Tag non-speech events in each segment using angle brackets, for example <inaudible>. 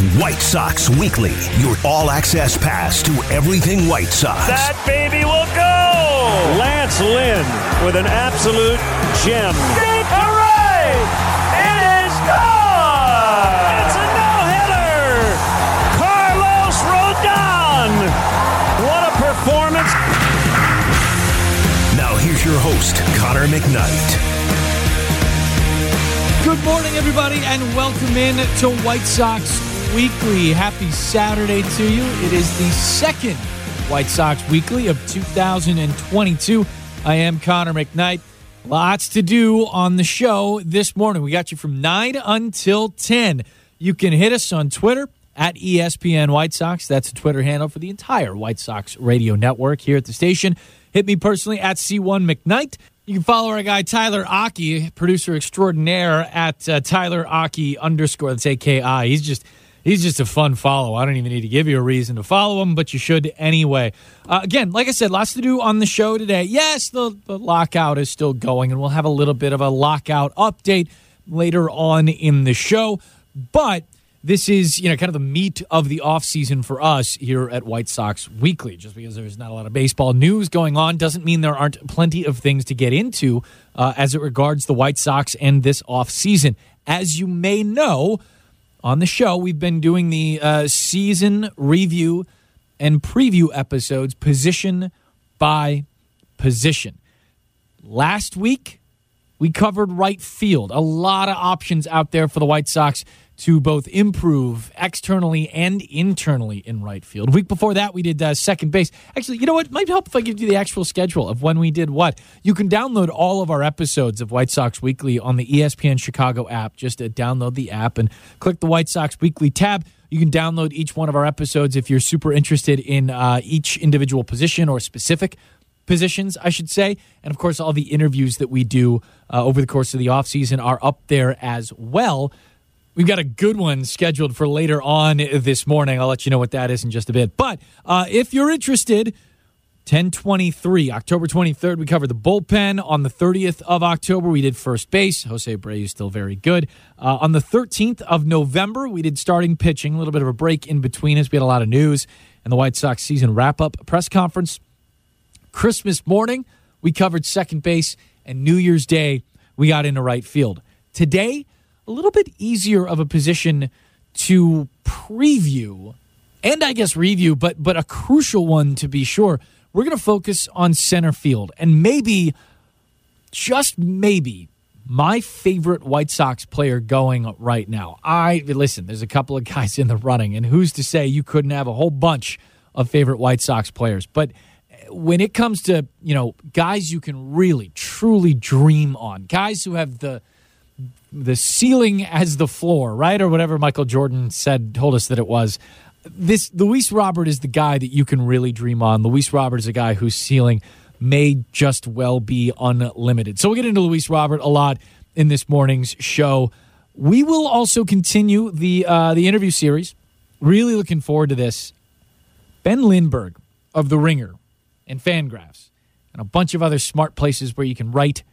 is White Sox Weekly, your all access pass to everything White Sox. That baby will go! Lance Lynn with an absolute gem. Deep to right! It is gone! It's a no-hitter! Carlos Rodon! What a performance! Now here's your host, Connor McKnight. Good morning, everybody, and welcome in to White Sox Weekly. Happy Saturday to you. It is the second White Sox Weekly of 2022. I am Connor McKnight. Lots to do on the show this morning. We got you from 9 until 10. You can hit us on Twitter at ESPN White Sox. That's the Twitter handle for the entire White Sox radio network here at the station. Hit me personally at C1 McKnight. You can follow our guy Tyler Aki, producer extraordinaire, at uh, Tyler Aki underscore. That's AKI. He's just he's just a fun follow. I don't even need to give you a reason to follow him, but you should anyway. Uh, again, like I said, lots to do on the show today. Yes, the, the lockout is still going, and we'll have a little bit of a lockout update later on in the show. But this is you know kind of the meat of the offseason for us here at White Sox Weekly. Just because there's not a lot of baseball news going on doesn't mean there aren't plenty of things to get into uh, as it regards the White Sox and this offseason. As you may know, on the show we've been doing the uh, season review and preview episodes position by position. Last week we covered right field. A lot of options out there for the White Sox to both improve externally and internally in right field. Week before that, we did uh, second base. Actually, you know what? It might help if I give you the actual schedule of when we did what. You can download all of our episodes of White Sox Weekly on the ESPN Chicago app. Just uh, download the app and click the White Sox Weekly tab. You can download each one of our episodes if you're super interested in uh, each individual position or specific positions, I should say. And of course, all the interviews that we do uh, over the course of the offseason are up there as well. We've got a good one scheduled for later on this morning. I'll let you know what that is in just a bit. But uh, if you're interested, 1023, October 23rd, we covered the bullpen. On the 30th of October, we did first base. Jose Abreu is still very good. Uh, on the 13th of November, we did starting pitching, a little bit of a break in between us. We had a lot of news and the White Sox season wrap up press conference. Christmas morning, we covered second base, and New Year's Day, we got into right field. Today, a little bit easier of a position to preview and I guess review, but but a crucial one to be sure. We're going to focus on center field and maybe just maybe my favorite White Sox player going right now. I listen, there's a couple of guys in the running and who's to say you couldn't have a whole bunch of favorite White Sox players, but when it comes to, you know, guys you can really truly dream on, guys who have the the ceiling as the floor, right? Or whatever Michael Jordan said, told us that it was. This Luis Robert is the guy that you can really dream on. Luis Robert is a guy whose ceiling may just well be unlimited. So we'll get into Luis Robert a lot in this morning's show. We will also continue the uh, the interview series. Really looking forward to this. Ben Lindbergh of The Ringer and Fangraphs and a bunch of other smart places where you can write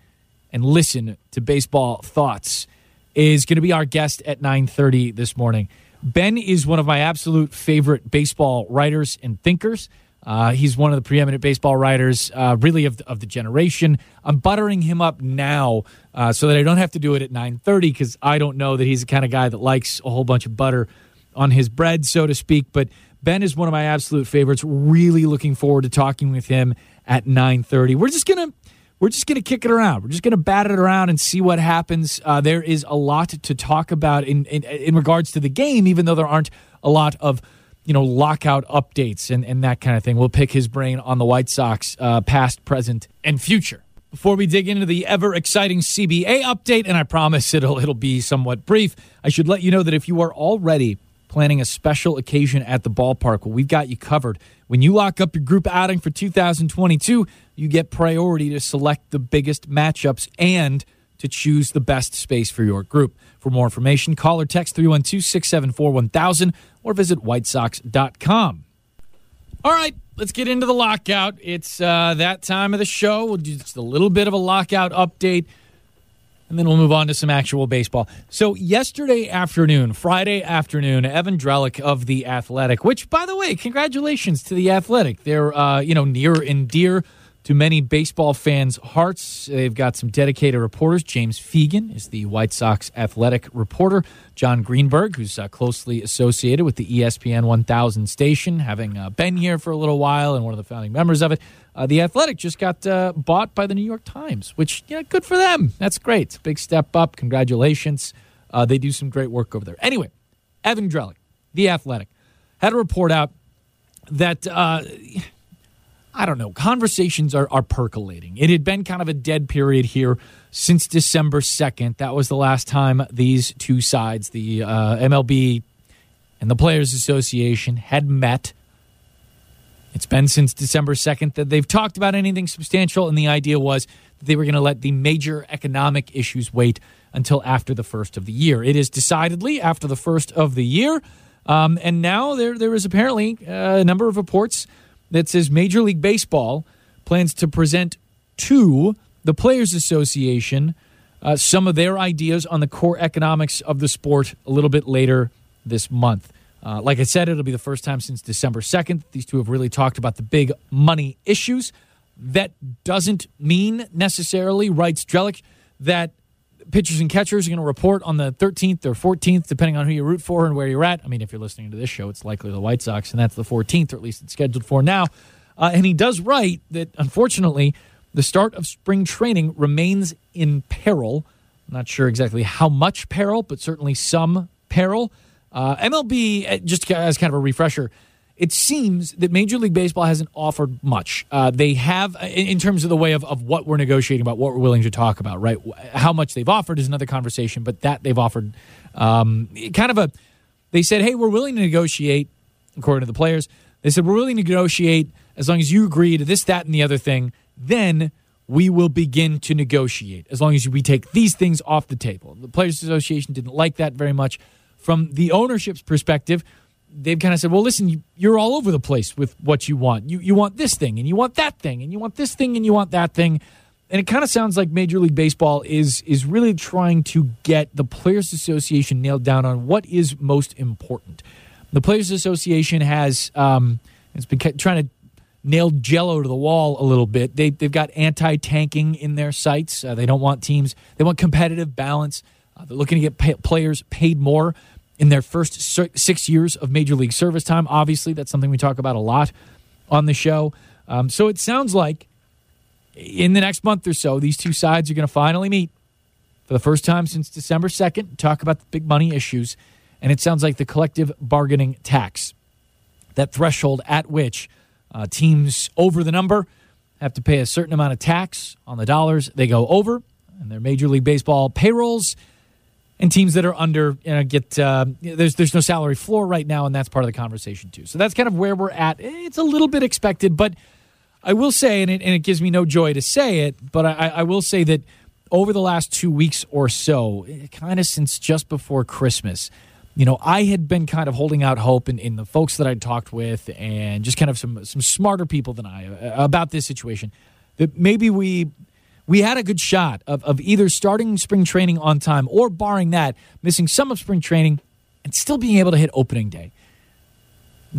and listen to baseball thoughts is going to be our guest at 9:30 this morning. Ben is one of my absolute favorite baseball writers and thinkers. Uh, he's one of the preeminent baseball writers, uh, really of the, of the generation. I'm buttering him up now uh, so that I don't have to do it at 9:30 because I don't know that he's the kind of guy that likes a whole bunch of butter on his bread, so to speak. But Ben is one of my absolute favorites. Really looking forward to talking with him at 9:30. We're just gonna we're just to kick it around. We're just to bat it around and see what happens. Uh, there is a lot to talk about in, in in regards to the game, even though there aren't a lot of you know lockout updates and, and that kind of thing. We'll pick his brain on the White Sox, uh, past, present, and future. Before we dig into the ever exciting CBA update, and I promise it'll it'll be somewhat brief, I should let you know that if you are already planning a special occasion at the ballpark, well, we've got you covered. When you lock up your group outing for 2022, you get priority to select the biggest matchups and to choose the best space for your group. For more information, call or text 312 674 1000 or visit whitesox.com. All right, let's get into the lockout. It's uh, that time of the show. We'll do just a little bit of a lockout update. And then we'll move on to some actual baseball. So, yesterday afternoon, Friday afternoon, Evan Drellich of The Athletic, which, by the way, congratulations to The Athletic. They're, uh, you know, near and dear to many baseball fans' hearts. They've got some dedicated reporters. James Fegan is the White Sox athletic reporter. Jon Greenberg, who's uh, closely associated with the ESPN 1000 station, having uh, been here for a little while and one of the founding members of it. Uh, the Athletic just got uh, bought by the New York Times, which, yeah, good for them. That's great. Big step up. Congratulations. Uh, they do some great work over there. Anyway, Evan Drellich, The Athletic, had a report out that uh, I don't know, conversations are, are percolating. It had been kind of a dead period here since December 2nd. That was the last time these two sides, the uh, MLB and the Players Association, had met. It's been since December 2nd that they've talked about anything substantial, and the idea was that they were going to let the major economic issues wait until after the first of the year. It is decidedly after the first of the year, um, and now there there is apparently uh, a number of reports that says Major League Baseball plans to present to the Players Association uh, some of their ideas on the core economics of the sport a little bit later this month. Uh, like I said, it'll be the first time since December 2nd. These two have really talked about the big money issues. That doesn't mean necessarily, writes Drellich, that pitchers and catchers are going to report on the 13th or 14th, depending on who you root for and where you're at. I mean, if you're listening to this show, it's likely the White Sox, and that's the 14th, or at least it's scheduled for now. Uh, and he does write that, unfortunately, the start of spring training remains in peril. I'm not sure exactly how much peril, but certainly some peril. Uh, MLB, uh, just as kind of a refresher, it seems that Major League Baseball hasn't offered much. Uh, they have, uh, in, terms of the way of, of what we're negotiating about, what we're willing to talk about, right? How much they've offered is another conversation, but that they've offered um, kind of a, they said, hey, we're willing to negotiate, according to the players. They said, we're willing to negotiate as long as you agree to this, that, and the other thing. Then we will begin to negotiate as long as we take these things off the table. The Players Association didn't like that very much. From the ownership's perspective, they've kind of said, well, listen, you're all over the place with what you want. You, you want this thing, and you want that thing, and you want this thing, and you want that thing. And it kind of sounds like Major League Baseball is is really trying to get the Players Association nailed down on what is most important. The Players Association has um, has been trying to nail Jello to the wall a little bit. They they've got anti tanking in their sights. Uh, they don't want teams. They want competitive balance. Uh, they're looking to get pay- players paid more in their first six years of major league service time. Obviously, that's something we talk about a lot on the show. Um, so it sounds like in the next month or so, these two sides are going to finally meet for the first time since December 2nd, talk about the big money issues. And it sounds like the collective bargaining tax, that threshold at which uh, teams over the number have to pay a certain amount of tax on the dollars they go over, and their Major League Baseball payrolls and teams that are under you know, get uh, there's there's no salary floor right now, and that's part of the conversation too. So that's kind of where we're at. It's a little bit expected, but I will say, and it, and it gives me no joy to say it, but I, I will say that over the last two weeks or so, kind of since just before Christmas, you know, I had been kind of holding out hope in, in the folks that I'd talked with, and just kind of some some smarter people than I uh, about this situation that maybe we we had a good shot of, of either starting spring training on time or, barring that, missing some of spring training and still being able to hit opening day.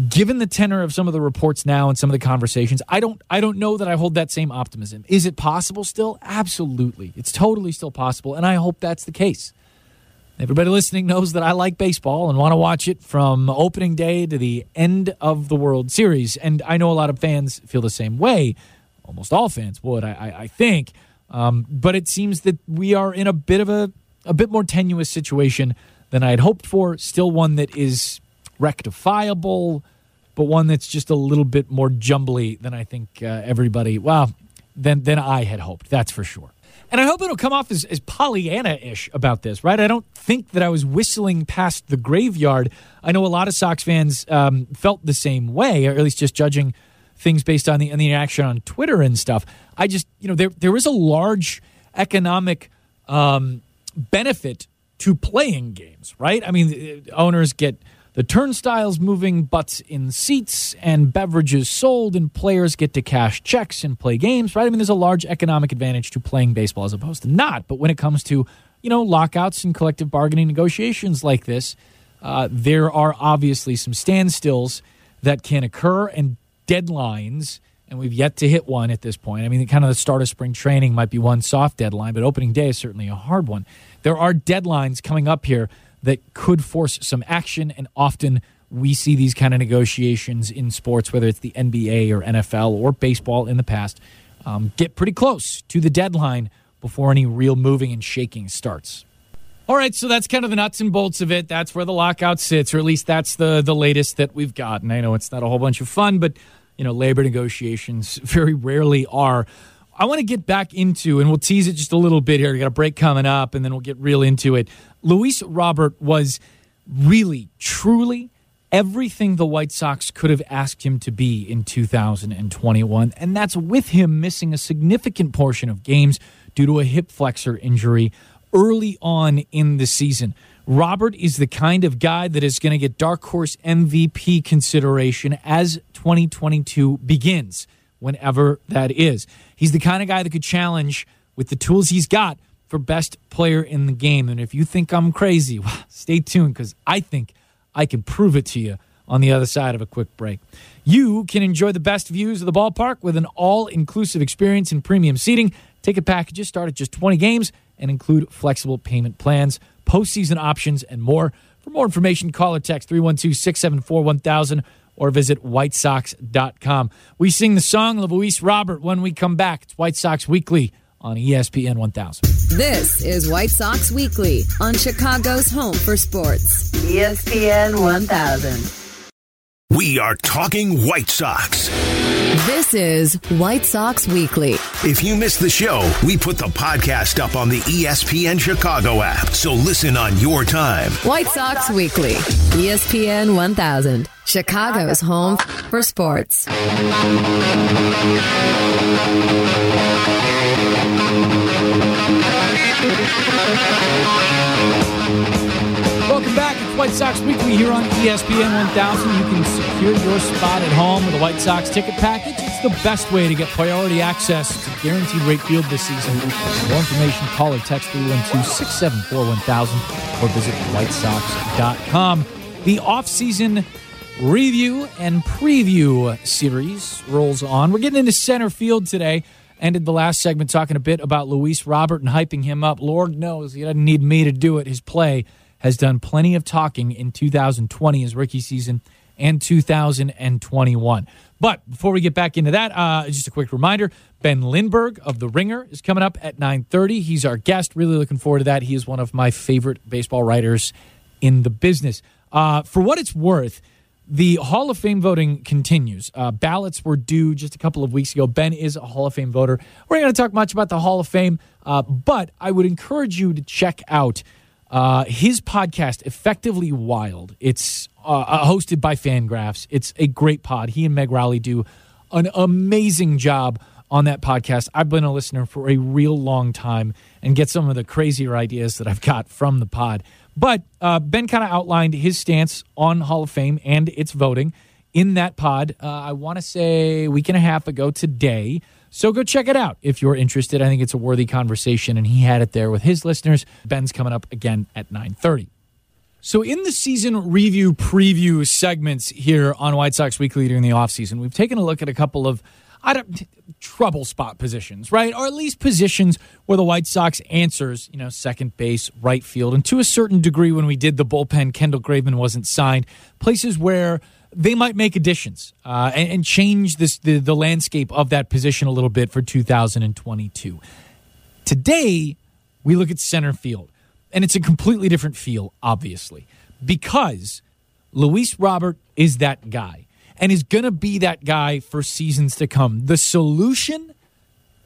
Given the tenor of some of the reports now and some of the conversations, I don't I don't know that I hold that same optimism. Is it possible still? Absolutely. It's totally still possible, and I hope that's the case. Everybody listening knows that I like baseball and want to watch it from opening day to the end of the World Series. And I know a lot of fans feel the same way. Almost all fans would, I, I, I think. Um, but it seems that we are in a bit of a a bit more tenuous situation than I had hoped for. Still one that is rectifiable, but one that's just a little bit more jumbly than I think uh, everybody well than than I had hoped. That's for sure. And I hope it'll come off as, as Pollyanna ish about this, right? I don't think that I was whistling past the graveyard. I know a lot of Sox fans um, felt the same way, or at least just judging things based on the, on the interaction on Twitter and stuff. I just, you know, there there is a large economic um, benefit to playing games, right? I mean, owners get the turnstiles moving, butts in seats, and beverages sold, and players get to cash checks and play games, right? I mean, there's a large economic advantage to playing baseball as opposed to not. But when it comes to, you know, lockouts and collective bargaining negotiations like this, uh, there are obviously some standstills that can occur and deadlines and we've yet to hit one at this point. I mean, kind of the start of spring training might be one soft deadline, but opening day is certainly a hard one. There are deadlines coming up here that could force some action, and often we see these kind of negotiations in sports, whether it's the NBA or NFL or baseball in the past, um, get pretty close to the deadline before any real moving and shaking starts. All right, so that's kind of the nuts and bolts of it. That's where the lockout sits, or at least that's the the latest that we've gotten. I know it's not a whole bunch of fun, but you know, labor negotiations <laughs> very rarely are. I want to get back into, and we'll tease it just a little bit here. We got a break coming up, and then we'll get real into it. Luis Robert was really, truly everything the White Sox could have asked him to be in 2021, and that's with him missing a significant portion of games due to a hip flexor injury early on in the season. Robert is the kind of guy that is going to get dark horse MVP consideration as 2022 begins, whenever that is. He's the kind of guy that could challenge with the tools he's got for best player in the game. And if you think I'm crazy, <laughs> well, stay tuned because I think I can prove it to you on the other side of a quick break. You can enjoy the best views of the ballpark with an all inclusive experience in premium seating. Ticket packages start at just 20 games and include flexible payment plans postseason options, and more. For more information, call or text 312 674 1000 or visit whitesox.com. We sing the song Luis Robert when we come back. It's White Sox Weekly on ESPN 1000. This is White Sox Weekly on Chicago's home for sports. ESPN 1000. We are talking White Sox. This is White Sox Weekly. If you missed the show, we put the podcast up on the ESPN Chicago app, so listen on your time. White Sox Weekly, ESPN 1000, Chicago's home for sports. White Sox Weekly here on ESPN 1000. You can secure your spot at home with a White Sox ticket package. It's the best way to get priority access to guaranteed rate field this season. For more information, call or text 312 674 1000 or visit whitesox.com. The offseason review and preview series rolls on. We're getting into center field today. Ended the last segment talking a bit about Luis Robert and hyping him up. Lord knows he doesn't need me to do it. His play has done plenty of talking in 2020, his rookie season, and 2021. But before we get back into that, uh, just a quick reminder: Ben Lindbergh of The Ringer is coming up at 9:30. He's our guest. Really looking forward to that. He is one of my favorite baseball writers in the business. Uh, for what it's worth, the Hall of Fame voting continues. Uh, ballots were due just a couple of weeks ago. Ben is a Hall of Fame voter. We're not going to talk much about the Hall of Fame, uh, but I would encourage you to check out uh, his podcast, Effectively Wild. It's uh, uh, hosted by Fangraphs. It's a great pod. He and Meg Rowley do an amazing job on that podcast. I've been a listener for a real long time and get some of the crazier ideas that I've got from the pod. But uh, Ben kind of outlined his stance on Hall of Fame and its voting in that pod. Uh, I want to say a week and a half ago today. So go check it out if you're interested. I think it's a worthy conversation, and he had it there with his listeners. Ben's coming up again at 9:30. So in the season review preview segments here on White Sox Weekly during the offseason, we've taken a look at a couple of I don't trouble spot positions, right? Or at least positions where the White Sox answers, you know, second base, right field, and to a certain degree when we did the bullpen, Kendall Graveman wasn't signed. Places where they might make additions uh, and, and, change this the, the landscape of that position a little bit for 2022. Today, we look at center field, and it's a completely different feel, obviously, because Luis Robert is that guy and is going to be that guy for seasons to come. The solution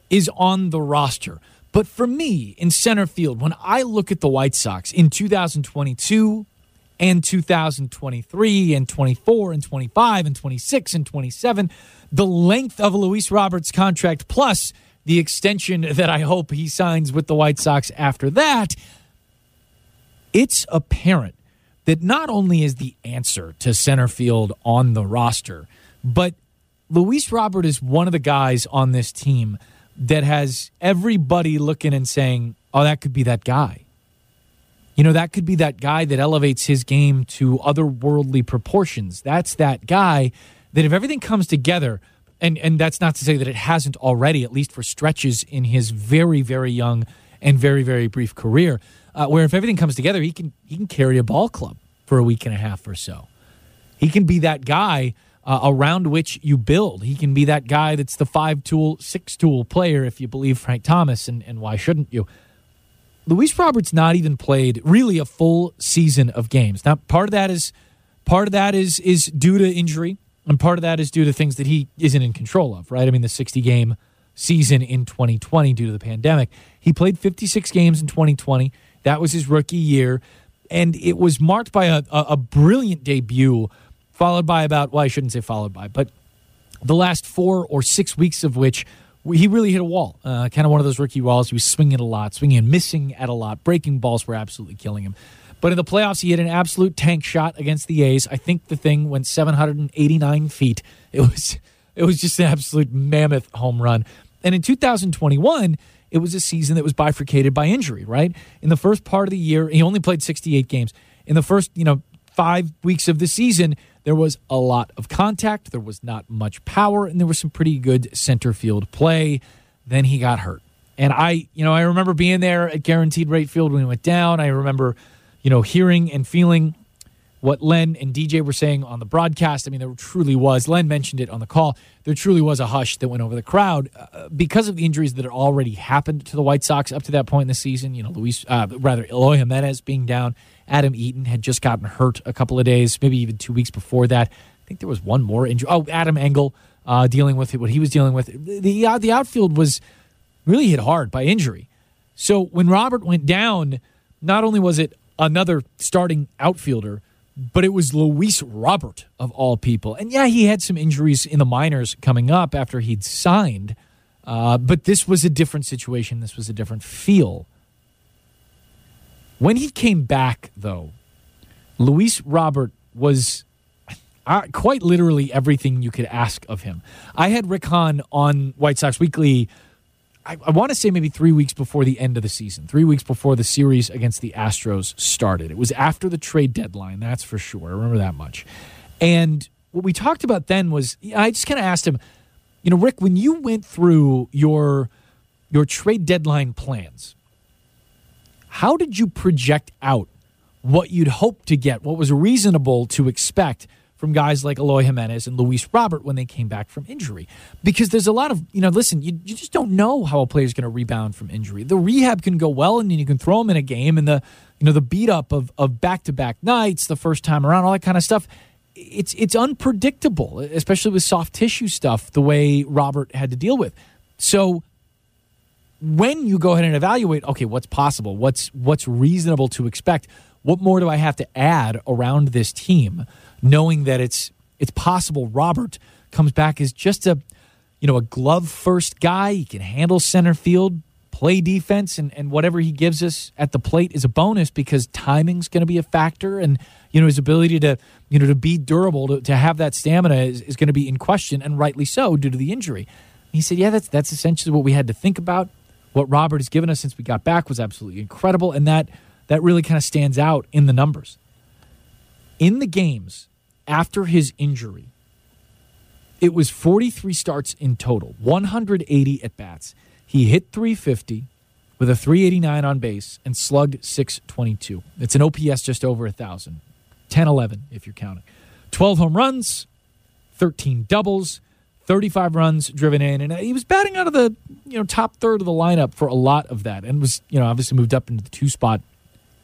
is on the roster. But for me in center field, when I look at the White Sox in 2022 and 2023 and 24 and 25 and 26 and 27, the length of Luis Roberts' contract plus the extension that I hope he signs with the White Sox after that, it's apparent that not only is the answer to center field on the roster, but Luis Robert is one of the guys on this team that has everybody looking and saying, oh, that could be that guy. You know, that could be that guy that elevates his game to otherworldly proportions. That's that guy that if everything comes together, and, and that's not to say that it hasn't already, at least for stretches in his very, very young and very, very brief career, uh, where if everything comes together, he can he can carry a ball club for a week and a half or so. He can be that guy uh, around which you build. He can be that guy that's the five tool, six tool player, if you believe Frank Thomas, and, and why shouldn't you? Luis Roberts not even played really a full season of games. Now, part of that is part of that is is due to injury, and part of that is due to things that he isn't in control of. Right? I mean, the sixty game season in 2020 due to the pandemic. He played 56 games in 2020. That was his rookie year, and it was marked by a, a, a brilliant debut followed by about, well, I shouldn't say followed by, but the last four or six weeks of which he really hit a wall, uh, kind of one of those rookie walls. He was swinging a lot, swinging and missing at a lot. Breaking balls were absolutely killing him. But in the playoffs, he hit an absolute tank shot against the A's. I think the thing went 789 feet. <laughs> It was it was just an absolute mammoth home run. And in 2021, it was a season that was bifurcated by injury. Right in the first part of the year, he only played 68 games. In the first, you know, five weeks of the season, there was a lot of contact, there was not much power, and there was some pretty good center field play. Then he got hurt. And I, you know, I remember being there at Guaranteed Rate Field when he went down. I remember, you know, hearing and feeling what Len and DJ were saying on the broadcast. I mean, there truly was, Len mentioned it on the call, there truly was a hush that went over the crowd uh, because of the injuries that had already happened to the White Sox up to that point in the season. You know, Luis, uh, rather, Eloy Jimenez being down, Adam Eaton had just gotten hurt a couple of days, maybe even two weeks before that. I think there was one more injury. Oh, Adam Engel uh, dealing with it, what he was dealing with. The, uh, the outfield was really hit hard by injury. So when Robert went down, not only was it another starting outfielder, but it was Luis Robert of all people. And yeah, he had some injuries in the minors coming up after he'd signed, uh, but this was a different situation. This was a different feel. When he came back, though, Luis Robert was uh, quite literally everything you could ask of him. I had Rick Hahn on White Sox Weekly. I, I want to say maybe three weeks before the end of the season, three weeks before the series against the Astros started. It was after the trade deadline, that's for sure. I remember that much. And what we talked about then was I just kind of asked him, you know, Rick, when you went through your your trade deadline plans, how did you project out what you'd hope to get, what was reasonable to expect from guys like Eloy Jimenez and Luis Robert when they came back from injury? Because there's a lot of, you know, listen, you, you just don't know how a player's going to rebound from injury. The rehab can go well and you can throw him in a game and the, you know, the beat up of, of back-to-back nights the first time around, all that kind of stuff. It's it's unpredictable, especially with soft tissue stuff, the way Robert had to deal with. So when you go ahead and evaluate, okay, what's possible? What's what's reasonable to expect? What more do I have to add around this team, knowing that it's it's possible Robert comes back as just a you know a glove first guy. He can handle center field, play defense, and, and whatever he gives us at the plate is a bonus because timing's going to be a factor, and you know his ability to you know to be durable, to, to have that stamina is, is going to be in question, and rightly so due to the injury. He said, "Yeah, that's that's essentially what we had to think about." What Robert has given us since we got back was absolutely incredible, and that that really kind of stands out in the numbers. In the games after his injury, it was 43 starts in total, 180 at bats. He hit 350 with a 389 on base and slugged 622. It's an OPS just over a 1,000, 10 11 if you're counting. 12 home runs, 13 doubles, 35 runs driven in, and he was batting out of the you know top third of the lineup for a lot of that, and was you know obviously moved up into the two spot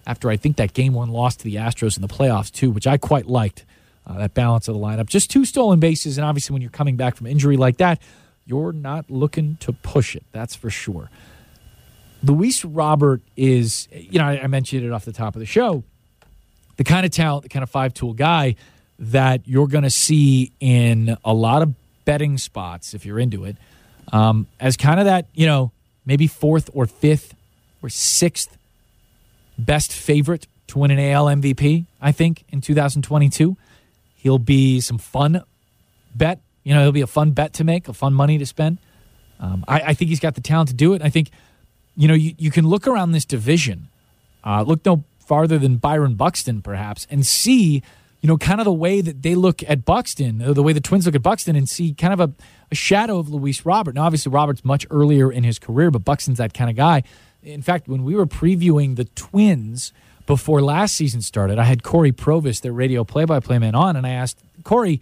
after I think that game one loss to the Astros in the playoffs too, which I quite liked uh, that balance of the lineup. Just two stolen bases, and obviously when you're coming back from injury like that, you're not looking to push it. That's for sure. Luis Robert is, you know, I, I mentioned it off the top of the show, the kind of talent, the kind of five tool guy that you're going to see in a lot of betting spots if you're into it um, as kind of that, you know, maybe fourth or fifth or sixth best favorite to win an AL MVP, I think, in 2022. He'll be some fun bet. You know, he'll be a fun bet to make, a fun money to spend. Um, I, I, think he's got the talent to do it. I think, you know, you, you can look around this division, uh, look no farther than Byron Buxton, perhaps, and see, you know, kind of the way that they look at Buxton, uh, the way the Twins look at Buxton, and see kind of a, a shadow of Luis Robert. Now, obviously, Robert's much earlier in his career, but Buxton's that kind of guy. In fact, when we were previewing the Twins before last season started, I had Cory Provus, their radio play-by-play man, on, and I asked Cory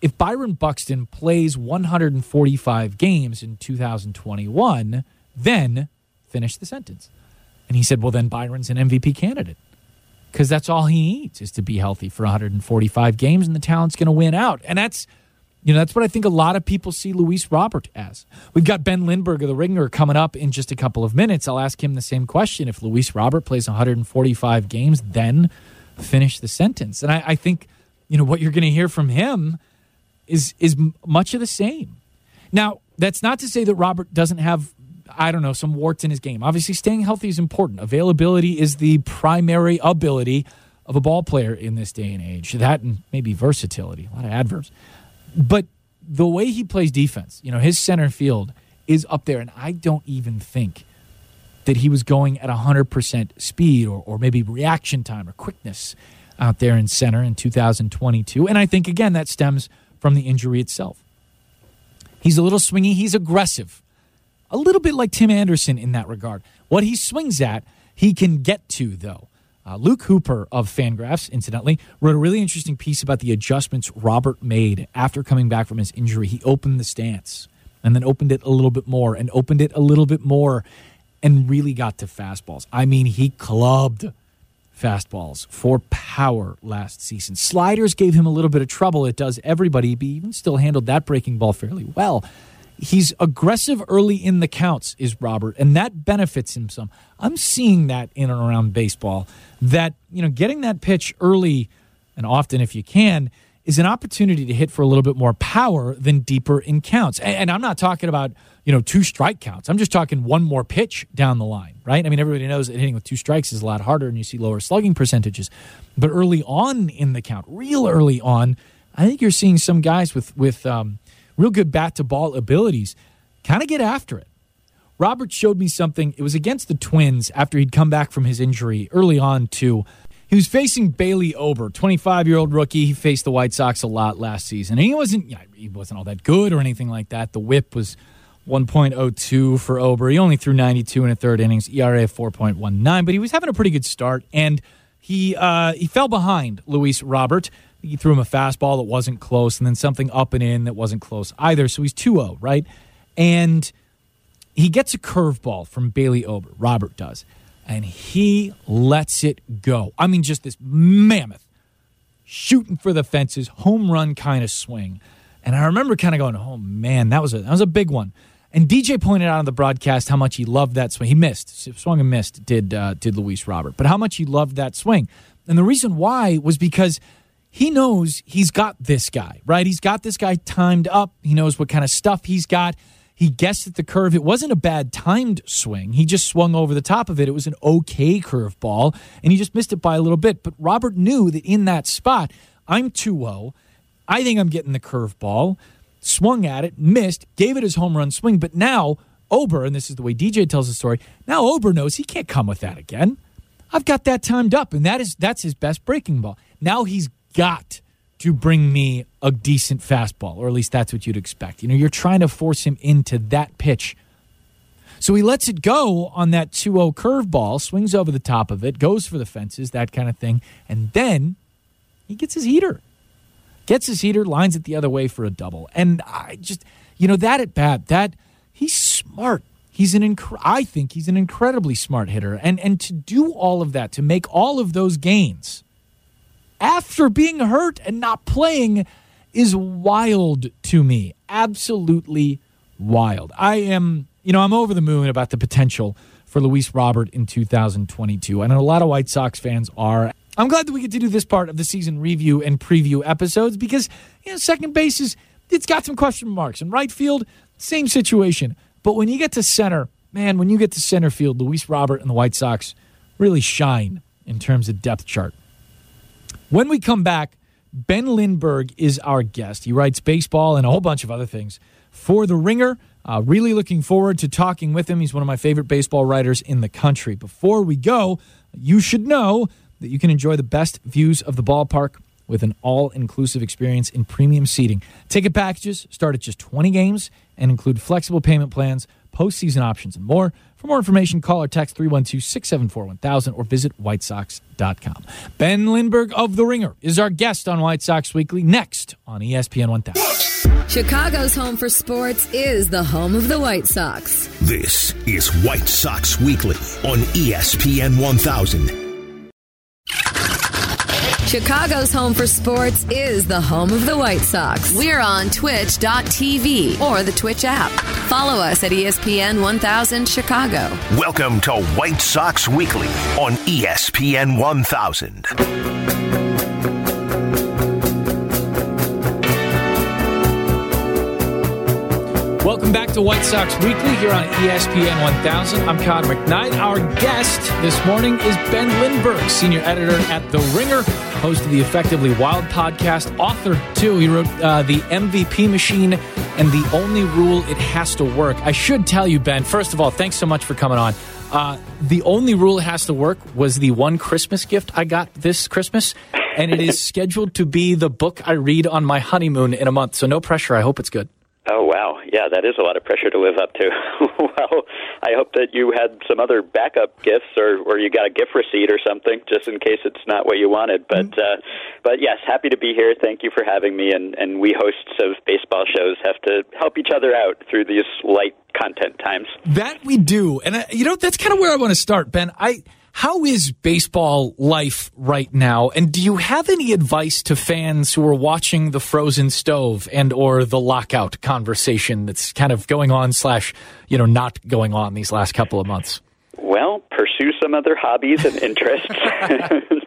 if Byron Buxton plays 145 games in 2021, then finish the sentence. And he said, well, then Byron's an MVP candidate because that's all he needs is to be healthy for 145 games, and the talent's going to win out. And that's you know, that's what I think a lot of people see Luis Robert as. We've got Ben Lindbergh of the Ringer coming up in just a couple of minutes. I'll ask him the same question. If Luis Robert plays 145 games, then finish the sentence. And I, I think, you know, what you're going to hear from him is is much of the same. Now, that's not to say that Robert doesn't have, I don't know, some warts in his game. Obviously, staying healthy is important. Availability is the primary ability of a ball player in this day and age. That and maybe versatility, a lot of adverbs. But the way he plays defense, you know, his center field is up there. And I don't even think that he was going at 100% speed or, or maybe reaction time or quickness out there in center in 2022. And I think, again, that stems from the injury itself. He's a little swingy, he's aggressive. A little bit like Tim Anderson in that regard. What he swings at, he can get to, though. Uh, Luke Hooper of Fangraphs, incidentally, wrote a really interesting piece about the adjustments Robert made after coming back from his injury. He opened the stance and then opened it a little bit more and opened it a little bit more and really got to fastballs. I mean, he clubbed fastballs for power last season. Sliders gave him a little bit of trouble. It does everybody, but he even still handled that breaking ball fairly well. He's aggressive early in the counts, is Robert, and that benefits him some. I'm seeing that in and around baseball. That, you know, getting that pitch early and often if you can is an opportunity to hit for a little bit more power than deeper in counts. And, I'm not talking about, you know, two strike counts. I'm just talking one more pitch down the line, right? I mean, everybody knows that hitting with two strikes is a lot harder and you see lower slugging percentages. But early on in the count, real early on, I think you're seeing some guys with, with, um, real good bat to ball abilities, kind of get after it. Robert showed me something. It was against the Twins after he'd come back from his injury early on, too. He was facing Bailey Ober, 25 year old rookie. He faced the White Sox a lot last season. And he wasn't, he wasn't all that good or anything like that. The whip was 1.02 for Ober. He only threw 92 in a third innings, ERA of 4.19, but he was having a pretty good start. And he uh, he fell behind Luis Robert he threw him a fastball that wasn't close, and then something up and in that wasn't close either. So he's 2 0, right? And he gets a curveball from Bailey Ober. Robert does. And he lets it go. I mean, just this mammoth shooting for the fences, home run kind of swing. And I remember kind of going, oh man, that was a that was a big one. And DJ pointed out on the broadcast how much he loved that swing. He missed, swung and missed. Did uh, did Luis Robert, but how much he loved that swing. And the reason why was because he knows he's got this guy, right? He's got this guy timed up. He knows what kind of stuff he's got. He guessed at the curve. It wasn't a bad timed swing. He just swung over the top of it. It was an okay curve ball, and he just missed it by a little bit. But Robert knew that in that spot, I'm 2 0. I think I'm getting the curve ball. Swung at it, missed, gave it his home run swing. But now, Ober, and this is the way DJ tells the story, now Ober knows he can't come with that again. I've got that timed up, and that is that's his best breaking ball. Now he's got to bring me a decent fastball, or at least that's what you'd expect. You know, you're trying to force him into that pitch. So he lets it go on that 2 0 curveball, swings over the top of it, goes for the fences, that kind of thing. And then he gets his heater. Gets his heater, lines it the other way for a double. And I just, you know, that at bat, that he's smart. He's an inc- I think he's an incredibly smart hitter. And and to do all of that, to make all of those gains after being hurt and not playing is wild to me. Absolutely wild. I am, you know, I'm over the moon about the potential for Luis Robert in 2022. And a lot of White Sox fans are. I'm glad that we get to do this part of the season review and preview episodes because, you know, second base is, it's got some question marks. And right field, same situation. But when you get to center, man, when you get to center field, Luis Robert and the White Sox really shine in terms of depth chart. When we come back, Ben Lindbergh is our guest. He writes baseball and a whole bunch of other things for The Ringer. Uh, really looking forward to talking with him. He's one of my favorite baseball writers in the country. Before we go, you should know that you can enjoy the best views of the ballpark with an all inclusive experience in premium seating. Ticket packages start at just 20 games and include flexible payment plans, postseason options, and more. For more information, call or text 312 674 1000 or visit whitesox.com. Ben Lindbergh of The Ringer is our guest on White Sox Weekly next on ESPN 1000. Chicago's home for sports is the home of the White Sox. This is White Sox Weekly on ESPN 1000. Chicago's home for sports is the home of the White Sox. We're on twitch.tv or the Twitch app. Follow us at ESPN 1000 Chicago. Welcome to White Sox Weekly on ESPN 1000. Welcome back to White Sox Weekly here on ESPN 1000. I'm Connor McKnight. Our guest this morning is Ben Lindbergh, senior editor at The Ringer, host of the Effectively Wild podcast, author too. He wrote uh, The MVP Machine and The Only Rule It Has to Work. I should tell you, Ben, first of all, thanks so much for coming on. Uh, the Only Rule It Has to Work was the one Christmas gift I got this Christmas, and it is <laughs> scheduled to be the book I read on my honeymoon in a month. So no pressure. I hope it's good. Oh wow, yeah, that is a lot of pressure to live up to. <laughs> well, I hope that you had some other backup gifts, or or you got a gift receipt or something, just in case it's not what you wanted. But uh, but yes, happy to be here. Thank you for having me. And and we hosts of baseball shows have to help each other out through these light content times. That we do, and I, you know that's kind of where I want to start, Ben. I how is baseball life right now, and do you have any advice to fans who are watching the frozen stove and or the lockout conversation that's kind of going on slash you know not going on these last couple of months? Well, pursue some other hobbies and interests. <laughs>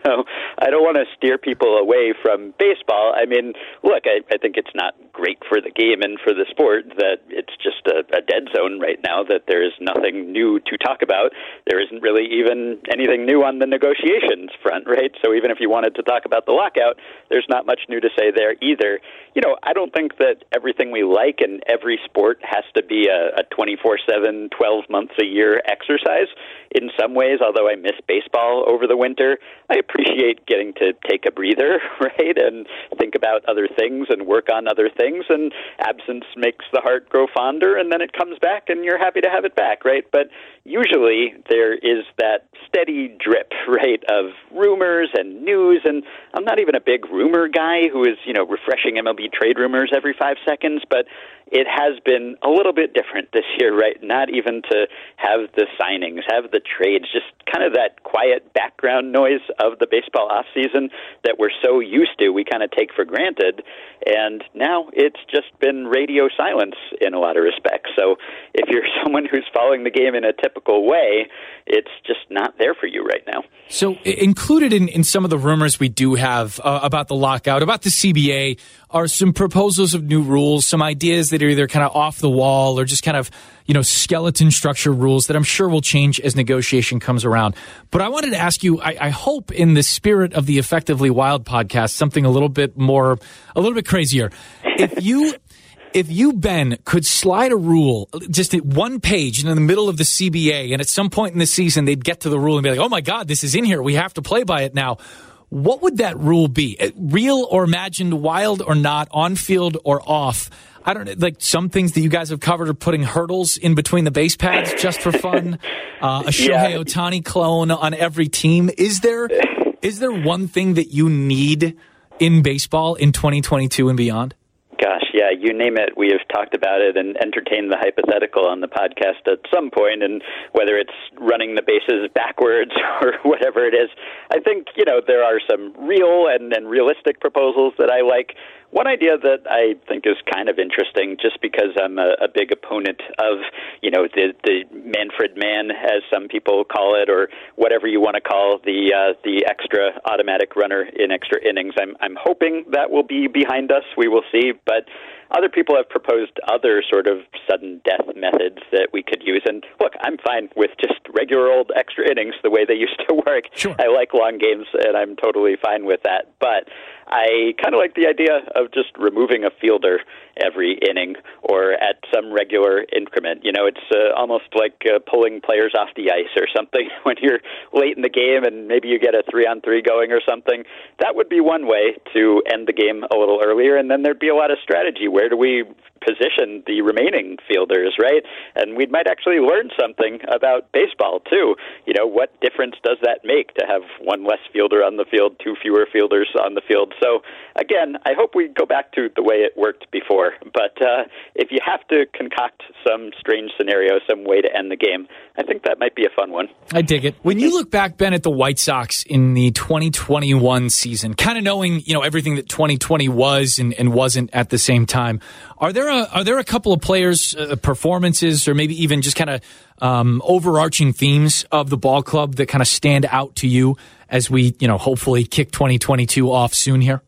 no, I don't want to steer people away from baseball. I mean, look, I, I think it's not great for the game and for the sport that it's just a, a dead zone right now, that there is nothing new to talk about. There isn't really even anything new on the negotiations front, right? So even if you wanted to talk about the lockout, there's not much new to say there either. You know, I don't think that everything we like in every sport has to be a, a 24 7, 12 months a year exercise. In some ways, although I miss baseball over the winter, I appreciate getting to take a breather, <laughs> right, and think about other things and work on other things. Things, and absence makes the heart grow fonder, and then it comes back, and you're happy to have it back, right? But usually there is that steady drip, <laughs> right, of rumors and news. And I'm not even a big rumor guy who is, you know, refreshing MLB trade rumors every five seconds, but it has been a little bit different this year, right? Not even to have the signings, have the trades, just kind of that quiet background noise of the baseball off season that we're so used to, we kind of take for granted. And now it's just been radio silence in a lot of respects. So if you're <laughs> someone who's following the game in a typical way, it's just not there for you right now. So, included in, in some of the rumors we do have uh, about the lockout, about the CBA, are some proposals of new rules, some ideas that are either kind of off the wall or just kind of, you know, skeleton structure rules that I'm sure will change as negotiation comes around. But I wanted to ask you, I, I hope in the spirit of the Effectively Wild podcast, something a little bit more, a little bit crazier. If you <laughs> if you Ben could slide a rule just at one page in the middle of the CBA, and at some point in the season they'd get to the rule and be like, "Oh my God, this is in here. We have to play by it now." What would that rule be? Uh, Real or imagined, wild or not, on field or off? I don't know. Like some things that you guys have covered are putting hurdles in between the base pads just for fun. <laughs> Uh, a Shohei Yeah. Ohtani clone on every team. Is there is there one thing that you need in baseball in 2022 and beyond? You name it. We have talked about it and entertained the hypothetical on the podcast at some point, and whether it's running the bases backwards <laughs> or whatever it is, I think you know there are some real and, and realistic proposals that I like. One idea that I think is kind of interesting, just because I'm a, a big opponent of, you know, the the Manfred Man, as some people call it, or whatever you want to call the uh, the extra automatic runner in extra innings. I'm I'm hoping that will be behind us. We will see, but other people have proposed other sort of sudden death methods that we could use. And look, I'm fine with just regular old extra innings the way they used to work. Sure. I like long games, and I'm totally fine with that. But I kind of like the idea of just removing a fielder every inning or at some regular increment. You know, it's uh, almost like uh, pulling players off the ice or something <laughs> when you're late in the game and maybe you get a three on three going or something. That would be one way to end the game a little earlier, and then there'd be a lot of strategy. Where do we position the remaining fielders, right? And we might actually learn something about baseball too. You know, what difference does that make to have one less fielder on the field, two fewer fielders on the field? So again, I hope we go back to the way it worked before. But uh, if you have to concoct some strange scenario, some way to end the game, I think that might be a fun one. I dig it. When you look back, Ben, at the White Sox in the 2021 season, kind of knowing you know everything that 2020 was and, and wasn't at the same time, are there a, are there a couple of players, uh, performances, or maybe even just kind of um, overarching themes of the ball club that kind of stand out to you as we you know hopefully kick 2022 off soon here?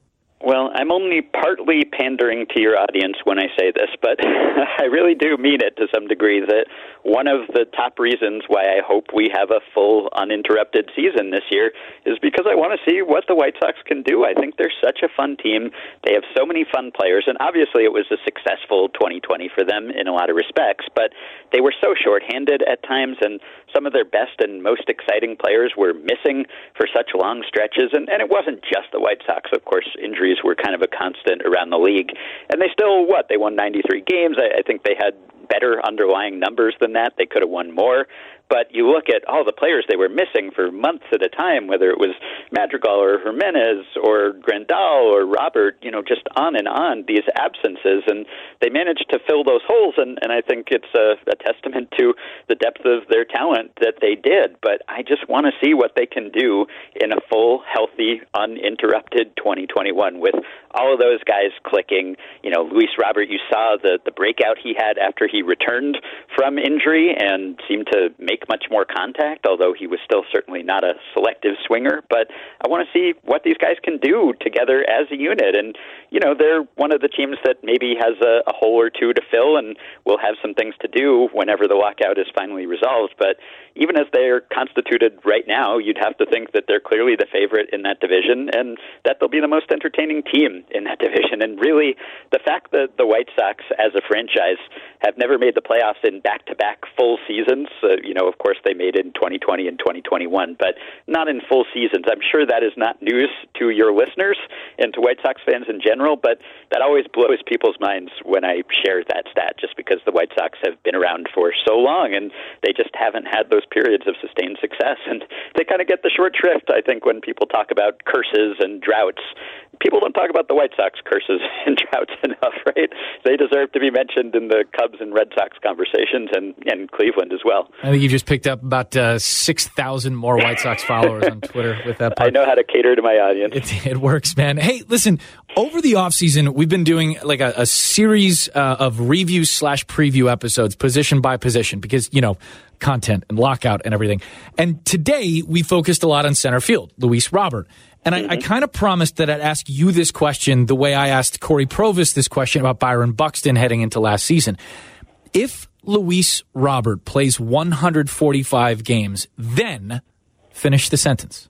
Well, I'm only partly pandering to your audience when I say this, but <laughs> I really do mean it to some degree that one of the top reasons why I hope we have a full uninterrupted season this year is because I want to see what the White Sox can do. I think they're such a fun team. They have so many fun players, and obviously it was a successful 2020 for them in a lot of respects, but they were so shorthanded at times, and some of their best and most exciting players were missing for such long stretches, and, and it wasn't just the White Sox, of course, injuries injuries were kind of a constant around the league. And they still, what, they won 93 games. I, I think they had better underlying numbers than that. They could have won more. But you look at all the players they were missing for months at a time, whether it was Madrigal or Jimenez or Grandal or Robert, you know, just on and on, these absences. And they managed to fill those holes. And, and I think it's a, a testament to the depth of their talent that they did. But I just want to see what they can do in a full, healthy, uninterrupted 2021 with all of those guys clicking. You know, Luis Robert, you saw the, the breakout he had after he returned from injury and seemed to make much more contact, although he was still certainly not a selective swinger. But I want to see what these guys can do together as a unit. And, you know, they're one of the teams that maybe has a, a hole or two to fill and will have some things to do whenever the lockout is finally resolved. But even as they're constituted right now, you'd have to think that they're clearly the favorite in that division and that they'll be the most entertaining team in that <laughs> division. And really, the fact that the White Sox, as a franchise, have never made the playoffs in back to back full seasons, uh, you know, of course, they made it in 2020 and 2021, but not in full seasons. I'm sure that is not news to your listeners and to White Sox fans in general, but that always blows people's minds when I share that stat, just because the White Sox have been around for so long and they just haven't had those periods of sustained success. And they kind of get the short shrift, I think, when people talk about curses and droughts people don't talk about the White Sox curses <laughs> and droughts enough, <laughs> right? They deserve to be mentioned in the Cubs and Red Sox conversations and, and Cleveland as well. I think you just picked up about uh, 6,000 more White Sox followers on Twitter with that part. <laughs> I know how to cater to my audience. It, it works, man. Hey, listen, over the offseason, we've been doing like a, a series uh, of review slash preview episodes, position by position, because, you know, content and lockout and everything. And today we focused a lot on center field, Luis Robert. And I, I mm-hmm. kind of promised that I'd ask you this question the way I asked Cory Provus this question about Byron Buxton heading into last season. If Luis Robert plays 145 games, then finish the sentence.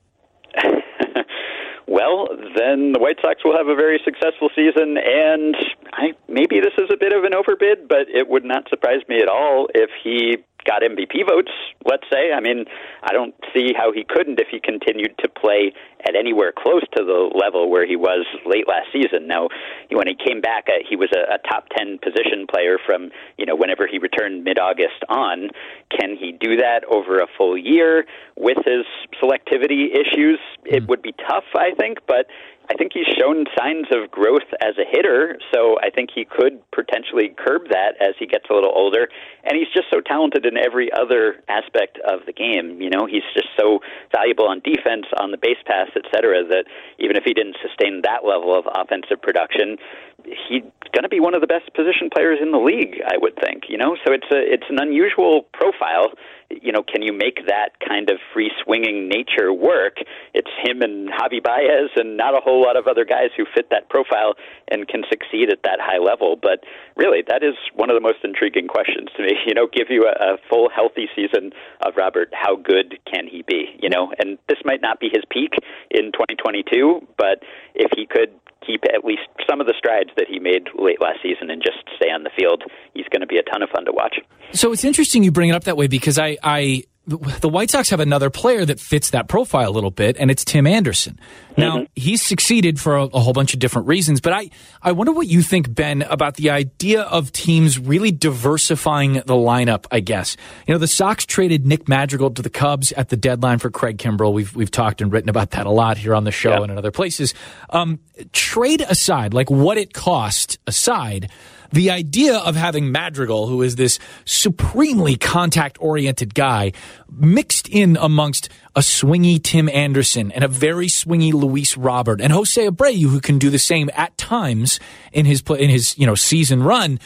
<laughs> well, then the White Sox will have a very successful season, and I, maybe this is a bit of an overbid, but it would not surprise me at all if he got MVP votes, let's say. I mean, I don't see how he couldn't if he continued to play at anywhere close to the level where he was late last season. Now, when he came back, uh, he was a, a top 10 position player from, you know, whenever he returned mid-August on. Can he do that over a full year with his selectivity issues? It hmm. would be tough, I think, but I think he's shown signs of growth as a hitter, so I think he could potentially curb that as he gets a little older. And he's just so talented in every other aspect of the game. You know, he's just so valuable on defense, on the base paths, et cetera, that even if he didn't sustain that level of offensive production, he's going to be one of the best position players in the league, I would think. You know, so it's a it's an unusual profile you know, can you make that kind of free swinging nature work? It's him and Javi Baez and not a whole lot of other guys who fit that profile and can succeed at that high level. But really, that is one of the most intriguing questions to me. <laughs> You know, give you a, a full healthy season of Robert, how good can he be? You know, and this might not be his peak in 2022, but if he could keep at least some of the strides that he made late last season and just stay on the field, he's going to be a ton of fun to watch. So it's interesting you bring it up that way because I, I the White Sox have another player that fits that profile a little bit, and it's Tim Anderson. Now, mm-hmm. he's succeeded for a, a, whole bunch of different reasons, but I, I wonder what you think, Ben, about the idea of teams really diversifying the lineup, I guess. You know, the Sox traded Nick Madrigal to the Cubs at the deadline for Craig Kimbrel. We've, we've talked and written about that a lot here on the show yeah. and in other places. Um, trade aside, like what it cost aside, the idea of having Madrigal, who is this supremely contact oriented guy, mixed in amongst a swingy Tim Anderson and a very swingy Luis Robert and Jose Abreu, who can do the same at times in his in his you know season run.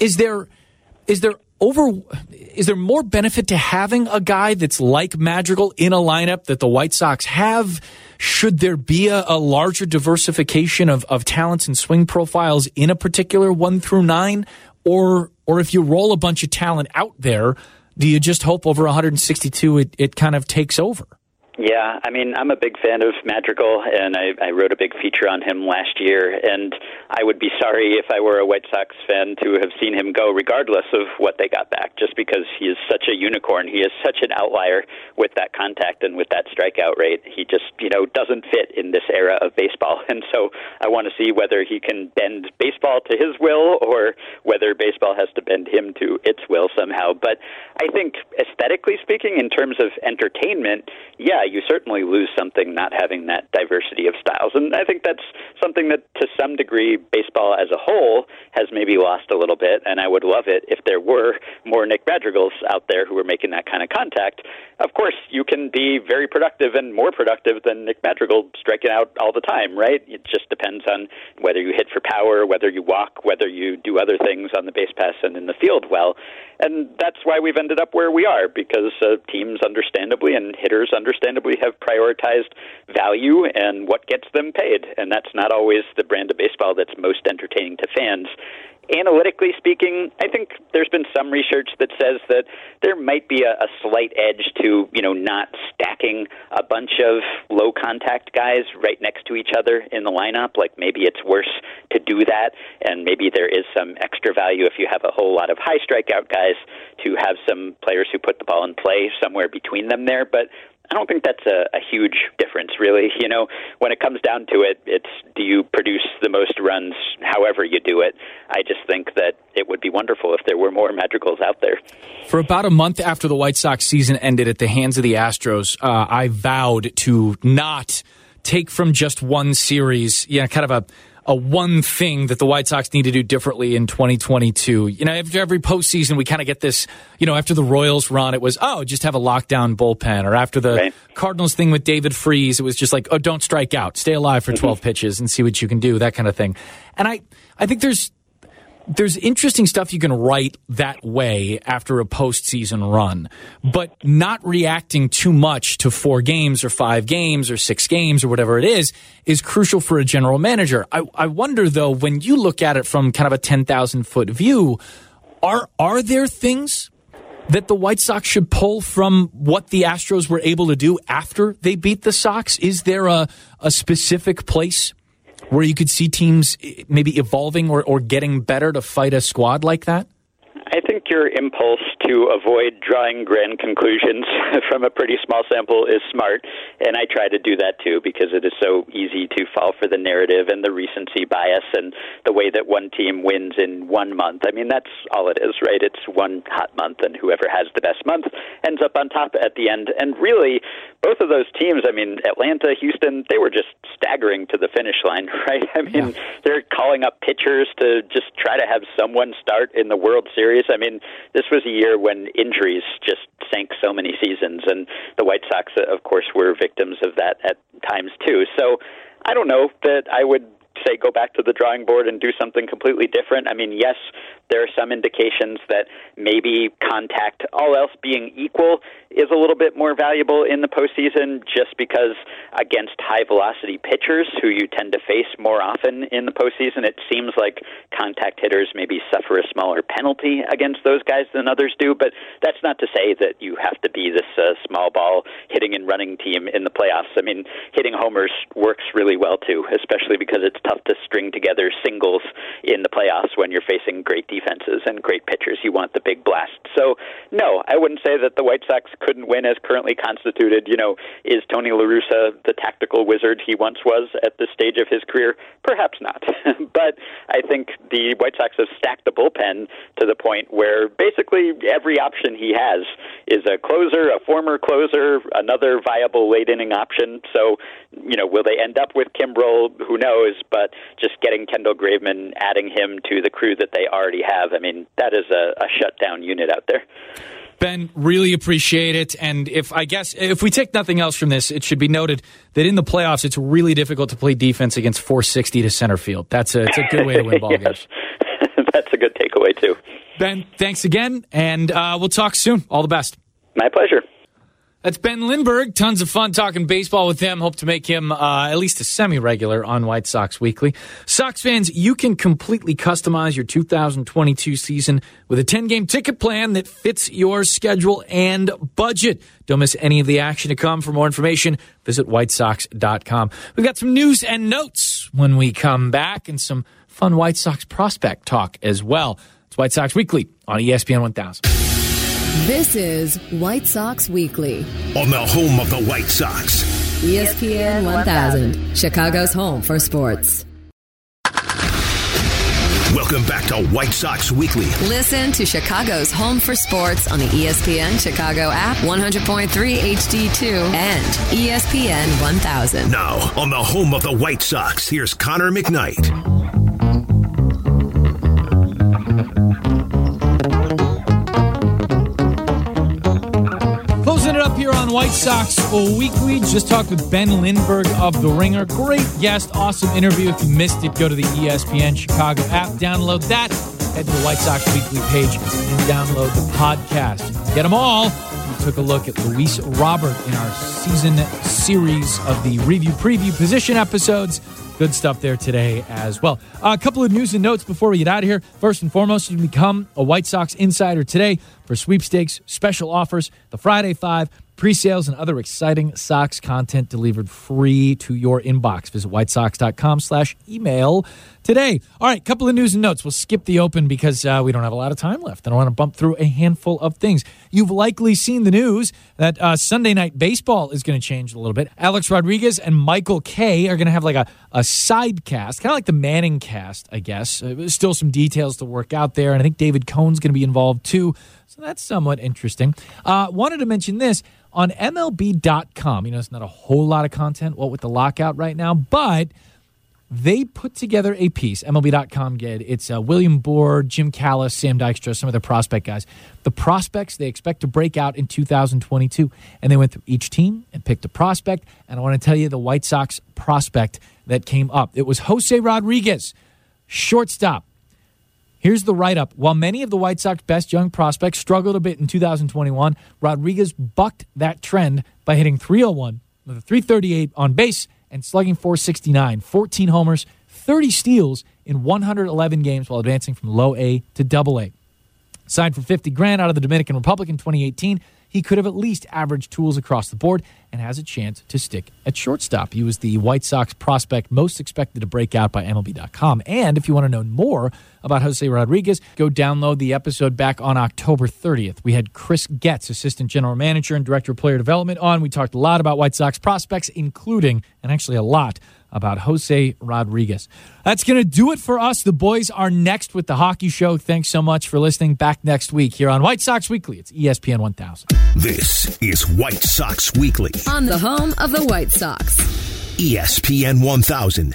Is there is there over is there more benefit to having a guy that's like Madrigal in a lineup that the White Sox have? Should there be a, a larger diversification of, of talents and swing profiles in a particular one through nine? Or or if you roll a bunch of talent out there, do you just hope over 162 it, it kind of takes over? Yeah, I mean, I'm a big fan of Madrigal, and I, I wrote a big feature on him last year. And I would be sorry if I were a White Sox fan to have seen him go, regardless of what they got back, just because he is such a unicorn. He is such an outlier with that contact and with that strikeout rate. He just, you know, doesn't fit in this era of baseball. <laughs> And so I want to see whether he can bend baseball to his will or whether baseball has to bend him to its will somehow. But I think, aesthetically speaking, in terms of entertainment, yeah, you certainly lose something not having that diversity of styles. And I think that's something that, to some degree, baseball as a whole has maybe lost a little bit. And I would love it if there were more Nick Madrigals out there who were making that kind of contact. Of course, you can be very productive and more productive than Nick Madrigal striking out all the time, right? It just depends on whether you hit for power, whether you walk, whether you do other things on the base paths and in the field well. And that's why we've ended up where we are because uh, teams understandably and hitters understandably have prioritized value and what gets them paid. And that's not always the brand of baseball that's most entertaining to fans analytically speaking, I think there's been some research that says that there might be a, a slight edge to you know not stacking a bunch of low contact guys right next to each other in the lineup. Like maybe it's worse to do that, and maybe there is some extra value if you have a whole lot of high strikeout guys to have some players who put the ball in play somewhere between them there. But I don't think that's a, a huge difference, really. You know, when it comes down to it, it's do you produce the most runs however you do it. I just think that it would be wonderful if there were more Madrigals out there. For about a month after the White Sox season ended at the hands of the Astros, uh, I vowed to not take from just one series, know, kind of a a one thing that the White Sox need to do differently in 2022. You know, after every postseason, we kind of get this, you know, after the Royals run, it was, oh, just have a lockdown bullpen. Or after the right. Cardinals thing with David Freese, it was just like, oh, don't strike out. Stay alive for 12 mm-hmm. pitches and see what you can do, that kind of thing. And I, I think there's, there's interesting stuff you can write that way after a postseason run, but not reacting too much to four games or five games or six games or whatever it is is crucial for a general manager. I, I wonder though, when you look at it from kind of a 10,000 foot view, are, are there things that the White Sox should pull from what the Astros were able to do after they beat the Sox? Is there a, a specific place where you could see teams eh, maybe evolving or, or getting better to fight a squad like that? Your impulse to avoid drawing grand conclusions <laughs> from a pretty small sample is smart, and I try to do that too because it is so easy to fall for the narrative and the recency bias and the way that one team wins in one month. I mean, that's all it is, right? It's one hot month, and whoever has the best month ends up on top at the end. And really, both of those teams, I mean, Atlanta, Houston, they were just staggering to the finish line, <laughs> right? I mean, yeah. they're calling up pitchers to just try to have someone start in the World Series I mean, this was a year when injuries just sank so many seasons, and the White Sox, uh, of course, were victims of that at times too. So I don't know that I would say go back to the drawing board and do something completely different? I mean, yes, there are some indications that maybe contact, all else being equal, is a little bit more valuable in the postseason just because against high velocity pitchers who you tend to face more often in the postseason, it seems like contact hitters maybe suffer a smaller penalty against those guys than others do. But that's not to say that you have to be this uh, small ball hitting and running team in the playoffs. I mean, hitting homers works really well too, especially because it's tough to string together singles in the playoffs when you're facing great defenses and great pitchers. You want the big blast. So, no, I wouldn't say that the White Sox couldn't win as currently constituted. You know, is Tony La Russa the tactical wizard he once was at this stage of his career? Perhaps not. <laughs> but I think the White Sox have stacked the bullpen to the point where basically every option he has is a closer, a former closer, another viable late inning option. So, you know, will they end up with Kimbrel? Who knows? But just getting Kendall Graveman, adding him to the crew that they already have, I mean, that is a, a shutdown unit out there. Ben, really appreciate it. And if I guess if we take nothing else from this, it should be noted that in the playoffs, it's really difficult to play defense against 460 to center field. That's a, it's a good way to win <laughs> ball yes. games. <laughs> That's a good takeaway too. Ben, thanks again, and uh, we'll talk soon. All the best. My pleasure. That's Ben Lindbergh. Tons of fun talking baseball with him. Hope to make him uh, at least a semi regular on White Sox Weekly. Sox fans, you can completely customize your 2022 season with a 10 game ticket plan that fits your schedule and budget. Don't miss any of the action to come. For more information, visit whitesox.com. We've got some news and notes when we come back and some fun White Sox prospect talk as well. It's White Sox Weekly on ESPN 1000. This is White Sox Weekly. On the home of the White Sox. ESPN 1000, Chicago's home for sports. Welcome back to White Sox Weekly. Listen to Chicago's home for sports on the ESPN Chicago app, 100.3 HD2, and ESPN 1000. Now, on the home of the White Sox, here's Connor McKnight. Here on White Sox Weekly. Just talked with Ben Lindbergh of The Ringer. Great guest, awesome interview. If you missed it, go to the ESPN Chicago app, download that, head to the White Sox Weekly page, and download the podcast. Get them all. We took a look at Luis Robert in our season series of the review preview position episodes. Good stuff there today as well. a couple of news and notes before we get out of here. First and foremost, you can become a White Sox insider today for sweepstakes, special offers, the Friday Five, pre-sales, and other exciting Sox content delivered free to your inbox. Visit whitesox.com slash email today. All right, couple of news and notes. We'll skip the open because uh, we don't have a lot of time left. and I want to bump through a handful of things. You've likely seen the news that uh, Sunday Night Baseball is going to change a little bit. Alex Rodriguez and Michael Kay are going to have like a, a side cast, kind of like the Manning cast, I guess. Uh, still some details to work out there, and I think David Cone's going to be involved too. That's somewhat interesting. Uh, wanted to mention this on MLB.com. You know, it's not a whole lot of content, what with the lockout right now, but they put together a piece. MLB.com did. It's uh, William Board, Jim Callis, Sam Dykstra, some of the prospect guys. The prospects they expect to break out in 2022, and they went through each team and picked a prospect. And I want to tell you the White Sox prospect that came up. It was Jose Rodriguez, shortstop. Here's the write up. While many of the White Sox best young prospects struggled a bit in 2021, Rodriguez bucked that trend by hitting 301 with a 338 on base and slugging 469, 14 homers, 30 steals in 111 games while advancing from low A to double A. Signed for 50 grand out of the Dominican Republic in 2018, he could have at least averaged tools across the board and has a chance to stick at shortstop. He was the White Sox prospect most expected to break out by MLB.com. And if you want to know more about Jose Rodriguez, go download the episode back on October 30th. We had Chris Getz, Assistant General Manager and Director of Player Development, on. We talked a lot about White Sox prospects, including, and actually a lot, about Jose Rodriguez. That's going to do it for us. The boys are next with the hockey show. Thanks so much for listening. Back next week here on White Sox Weekly. It's ESPN 1000. This is White Sox Weekly. On the home of the White Sox. ESPN 1000.